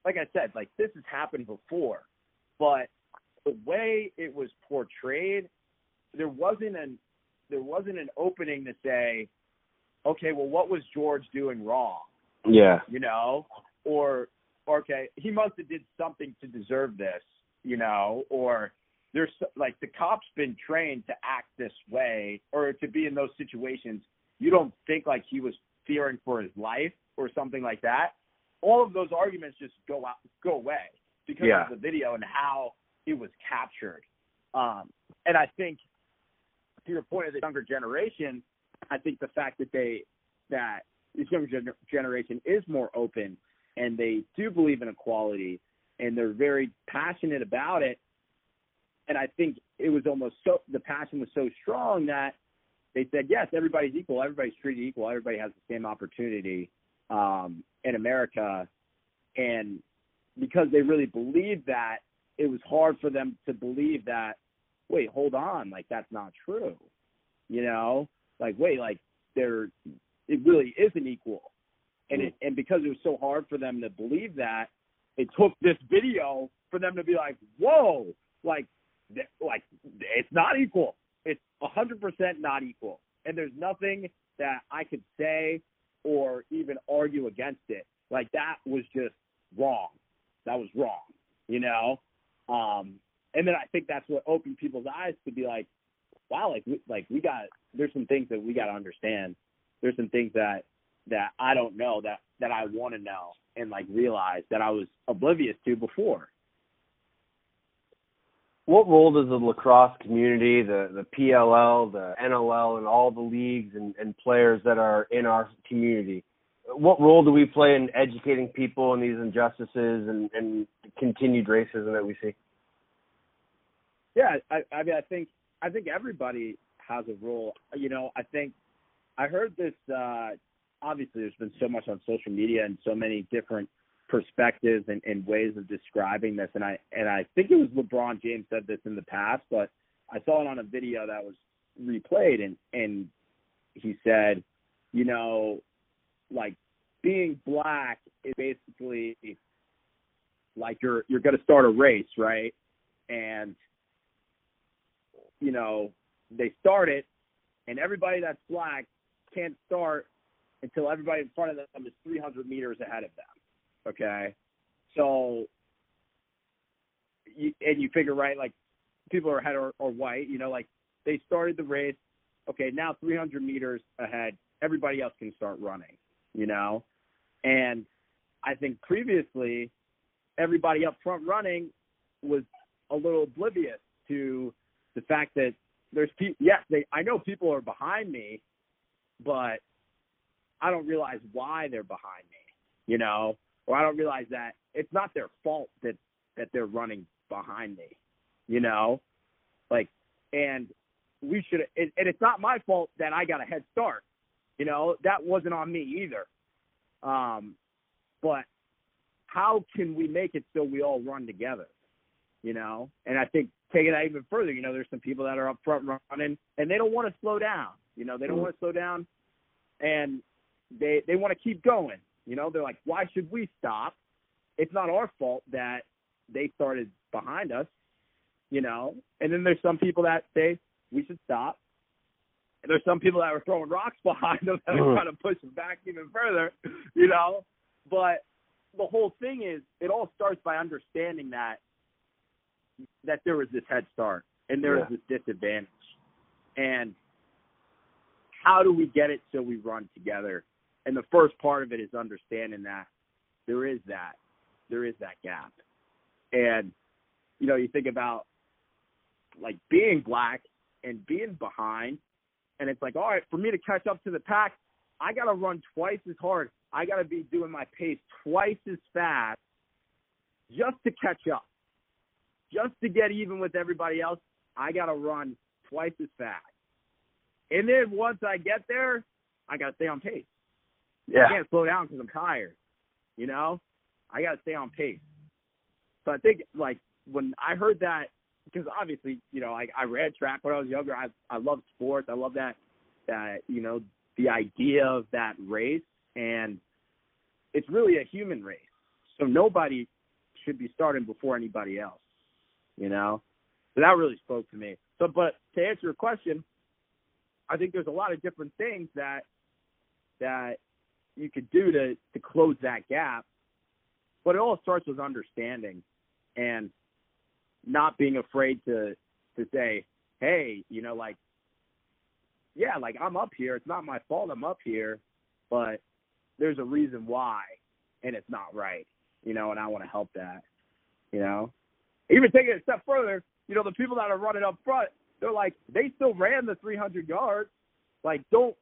like I said, like this has happened before, but the way it was portrayed, there wasn't an there wasn't an opening to say, okay, well, what was George doing wrong? Yeah. you know, or okay, he must have did something to deserve this, you know, or there's like the cop's been trained to act this way or to be in those situations. You don't think like he was fearing for his life or something like that. All of those arguments just go out, go away because Yeah. of the video and how it was captured. Um, and I think to your point of the younger generation, I think the fact that they that this younger gener- generation is more open and they do believe in equality and they're very passionate about it. And I think it was almost so the passion was so strong that they said, yes, everybody's equal, everybody's treated equal, everybody has the same opportunity um, in America. And because they really believed that, it was hard for them to believe that, wait, hold on, like that's not true. You know? Like, wait, like there it really isn't equal. And it, and because it was so hard for them to believe that, it took this video for them to be like, "Whoa, like, th- like it's not equal. It's a hundred percent not equal." And there's nothing that I could say or even argue against it. Like that was just wrong. That was wrong. You know. Um, and then I think that's what opened people's eyes to be like, "Wow, like, we, like we got there's some things that we got to understand. There's some things that that I don't know that that I want to know and like realize that I was oblivious to before. What role does the lacrosse community, the the PLL, the NLL, and all the leagues and, and players that are in our community, what role do we play in educating people in these injustices and, and continued racism that we see? Yeah, I, I mean, I think I think everybody has a role. You know, I think I heard this. uh Obviously, there's been so much on social media and so many different perspectives and, and ways of describing this. And I and I think it was LeBron James said this in the past, but I saw it on a video that was replayed, and and he said, you know, like being black is basically like you're you're going to start a race, right? And you know, they start it, and everybody that's black can't start until everybody in front of them is 300 meters ahead of them. Okay, so you, and you figure right, like people are ahead or, white, you know, like they started the race. Okay, now 300 meters ahead, everybody else can start running, you know, and I think previously everybody up front running was a little oblivious to the fact that there's people. Yes, they. I know people are behind me, but I don't realize why they're behind me. You know, or I don't realize that it's not their fault that that they're running behind me. You know, like, and we should. And and it's not my fault that I got a head start. You know, that wasn't on me either. Um, but how can we make it so we all run together? You know, and I think taking that even further, you know, there's some people that are up front running and they don't want to slow down. You know, they don't want to slow down, and they they want to keep going. You know, they're like, why should we stop? It's not our fault that they started behind us. You know, and then there's some people that say we should stop. And there's some people that were throwing rocks behind them that are mm. trying to push them back even further. You know, but the whole thing is it all starts by understanding that that there was this head start and there was this disadvantage and how do we get it so we run together and the first part of it is understanding that there is that there is that gap and you know you think about like being black and being behind and it's like all right for me to catch up to the pack i got to run twice as hard I got to be doing my pace twice as fast just to catch up. Just to get even with everybody else, I got to run twice as fast. And then once I get there, I got to stay on pace. Yeah. I can't slow down because I'm tired. You know, I got to stay on pace. So I think like when I heard that, because obviously, you know, I, I ran track when I was younger. I I love sports. I love that that you know the idea of that race and it's really a human race. So nobody should be starting before anybody else, you know. So that really spoke to me. So, but to answer your question, I think there's a lot of different things that that you could do to to close that gap. But it all starts with understanding and not being afraid to to say, hey, you know, like, yeah, like I'm up here. It's not my fault I'm up here, but there's a reason why, and it's not right, you know, and I want to help that, you know. Even taking it a step further, you know, the people that are running up front, they're like, they still ran the 300 yards. Like, don't,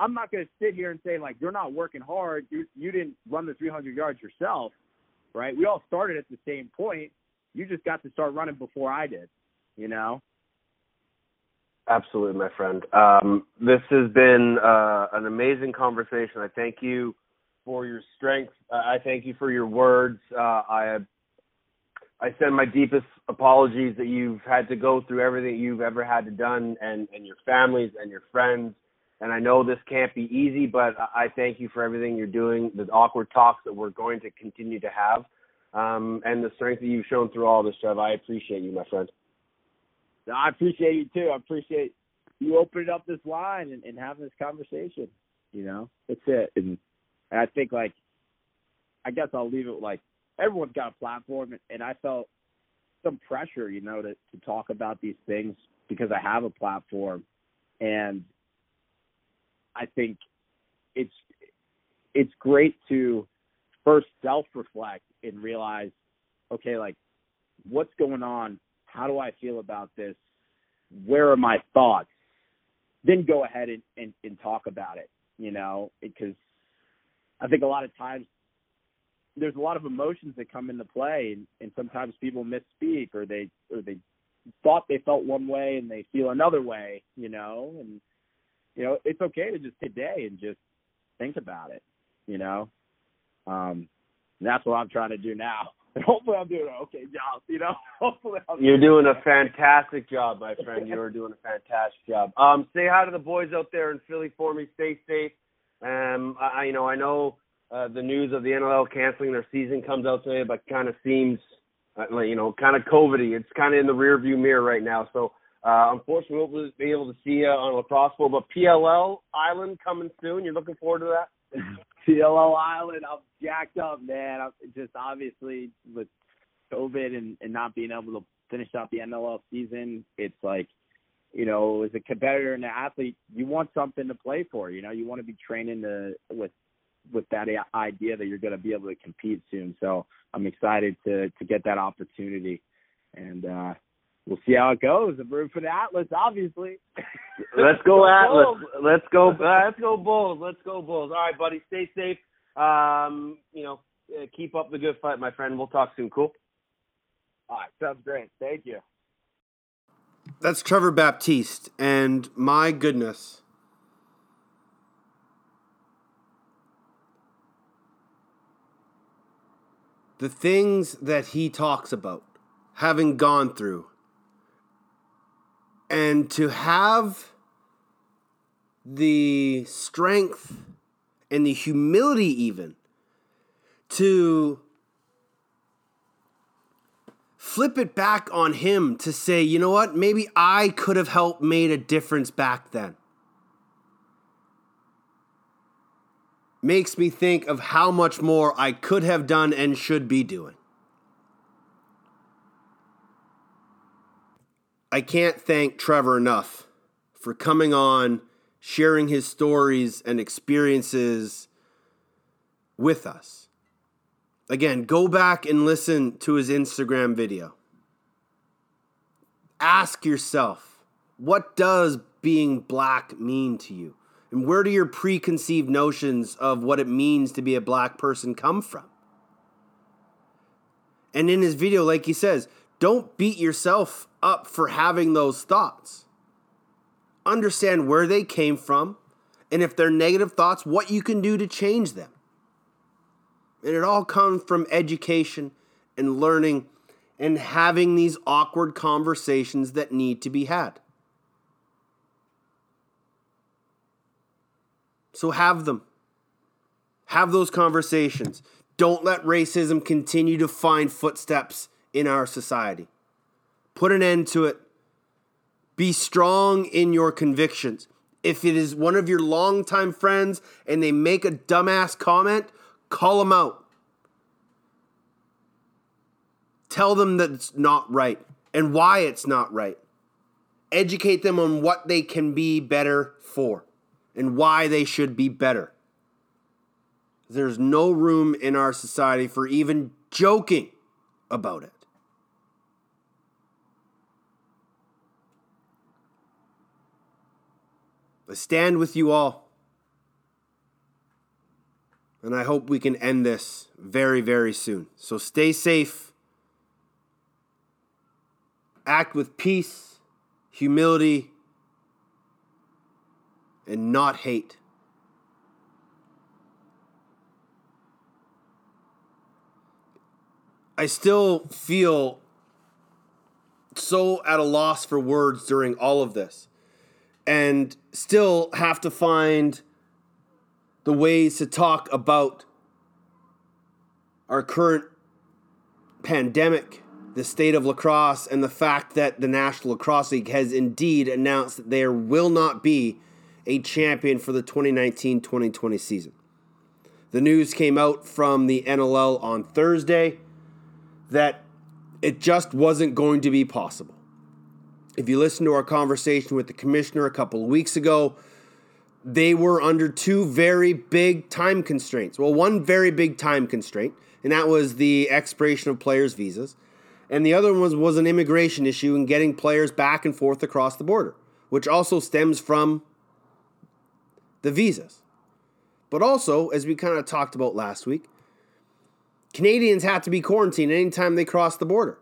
I'm not going to sit here and say, like, you're not working hard. You, you didn't run the 300 yards yourself, right? We all started at the same point. You just got to start running before I did, you know? Absolutely, my friend. Um, this has been uh, an amazing conversation. I thank you for your strength. I thank you for your words. Uh, I I send my deepest apologies that you've had to go through everything you've ever had to done, and and your families and your friends. And I know this can't be easy, but I thank you for everything you're doing. The awkward talks that we're going to continue to have, um, and the strength that you've shown through all this, Trev. I appreciate you, my friend. I appreciate you too. I appreciate you opening up this line and, and having this conversation. You know, that's it. And, and I think like, I guess I'll leave it like everyone's got a platform, and, I felt some pressure, you know, to to talk about these things because I have a platform, and I think it's it's great to first self reflect and realize, okay, like what's going on how do I feel about this? Where are my thoughts? Then go ahead and, and, and talk about it, you know, because I think a lot of times there's a lot of emotions that come into play and, and sometimes people misspeak or they or they thought they felt one way and they feel another way, you know, and you know, it's okay to just today and just think about it, you know. Um that's what I'm trying to do now. And hopefully I'm doing an okay job, you know. hopefully I'm You're doing a fantastic job, my friend. You are doing a fantastic job. Um, say hi to the boys out there in Philly for me. Stay safe. Um, I, you know, I know uh, the news of the NLL canceling their season comes out today, but kind of seems, uh, you know, kind of COVIDy. It's kind of in the rearview mirror right now. So, uh, unfortunately, we won't be able to see you on lacrosse bowl, but PLL Island coming soon. You're looking forward to that? PLL Island, I'm jacked up, man. I'm just obviously with COVID and, and not being able to finish out the NLL season, it's like, you know, as a competitor and an athlete, you want something to play for. You know, you want to be training to with with that idea that you're going to be able to compete soon. So I'm excited to to get that opportunity. and uh, we'll see how it goes. I'm rooting for the Atlas, obviously. Let's go Atlas. Bulls. Let's go. Uh, let's go Bulls. Let's go Bulls. All right, buddy. Stay safe. Um, you know, uh, keep up the good fight, my friend. We'll talk soon. Cool. All right, sounds great. Thank you. That's Trevor Baptiste, and my goodness. The things that he talks about, having gone through, and to have the strength and the humility, even to flip it back on him to say, you know what, maybe I could have helped made a difference back then. Makes me think of how much more I could have done and should be doing. I can't thank Trevor enough for coming on, sharing his stories and experiences with us. Again, go back and listen to his Instagram video. Ask yourself, what does being black mean to you? And where do your preconceived notions of what it means to be a black person come from? And in his video, like he says, don't beat yourself up for having those thoughts. Understand where they came from, and if they're negative thoughts, what you can do to change them. And it all comes from education and learning and having these awkward conversations that need to be had. So have them. Have those conversations. Don't let racism continue to find footsteps in our society. Put an end to it. Be strong in your convictions. If it is one of your longtime friends and they make a dumbass comment, call them out. Tell them that it's not right and why it's not right. Educate them on what they can be better for and why they should be better. There's no room in our society for even joking about it. I stand with you all. And I hope we can end this very, very soon. So stay safe. Act with peace, humility, and not hate. I still feel so at a loss for words during all of this and still have to find the ways to talk about our current pandemic, the state of lacrosse, and the fact that the National Lacrosse League has indeed announced that there will not be a champion for the 2019 2020 season. The news came out from the NLL on Thursday that it just wasn't going to be possible. If you listen to our conversation with the commissioner a couple of weeks ago, they were under two very big time constraints. Well, one very big time constraint, and that was the expiration of players' visas. And the other one was, was an immigration issue and getting players back and forth across the border, which also stems from the visas. But also, as we kind of talked about last week, Canadians have to be quarantined anytime they cross the border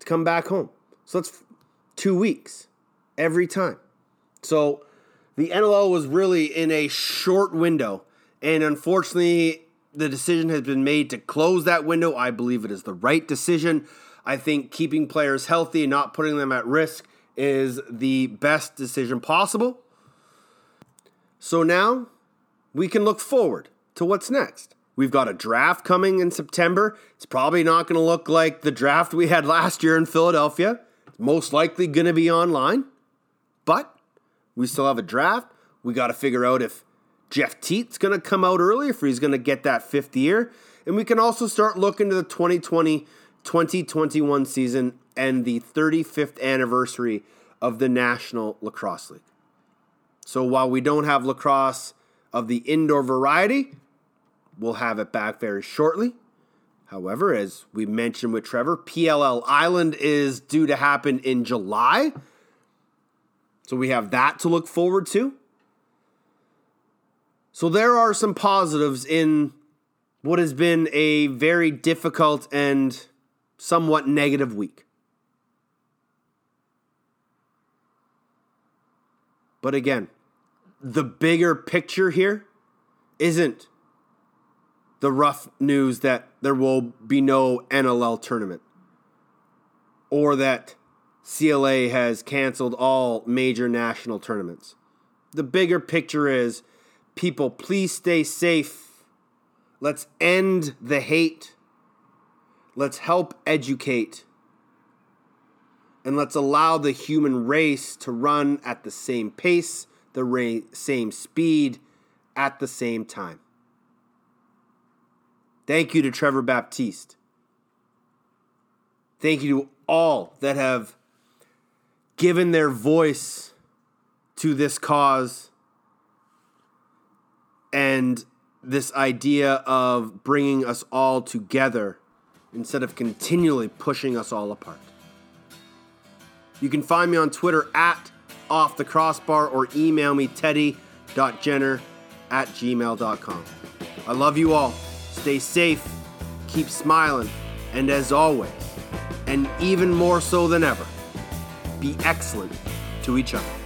to come back home. So that's two weeks every time. So the NLL was really in a short window. And unfortunately, the decision has been made to close that window. I believe it is the right decision. I think keeping players healthy and not putting them at risk is the best decision possible. So now we can look forward to what's next. We've got a draft coming in September. It's probably not going to look like the draft we had last year in Philadelphia. Most likely going to be online, but we still have a draft. We got to figure out if Jeff Teat's going to come out early, if he's going to get that fifth year. And we can also start looking to the 2020 2021 season and the 35th anniversary of the National Lacrosse League. So while we don't have lacrosse of the indoor variety, we'll have it back very shortly. However, as we mentioned with Trevor, PLL Island is due to happen in July. So we have that to look forward to. So there are some positives in what has been a very difficult and somewhat negative week. But again, the bigger picture here isn't the rough news that there will be no NLL tournament or that CLA has canceled all major national tournaments. The bigger picture is people, please stay safe. Let's end the hate. Let's help educate. And let's allow the human race to run at the same pace, the ra- same speed, at the same time. Thank you to Trevor Baptiste. Thank you to all that have given their voice to this cause and this idea of bringing us all together instead of continually pushing us all apart. You can find me on Twitter at off the crossbar or email me teddy.jenner at gmail.com. I love you all. Stay safe, keep smiling, and as always, and even more so than ever, be excellent to each other.